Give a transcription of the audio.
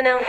now.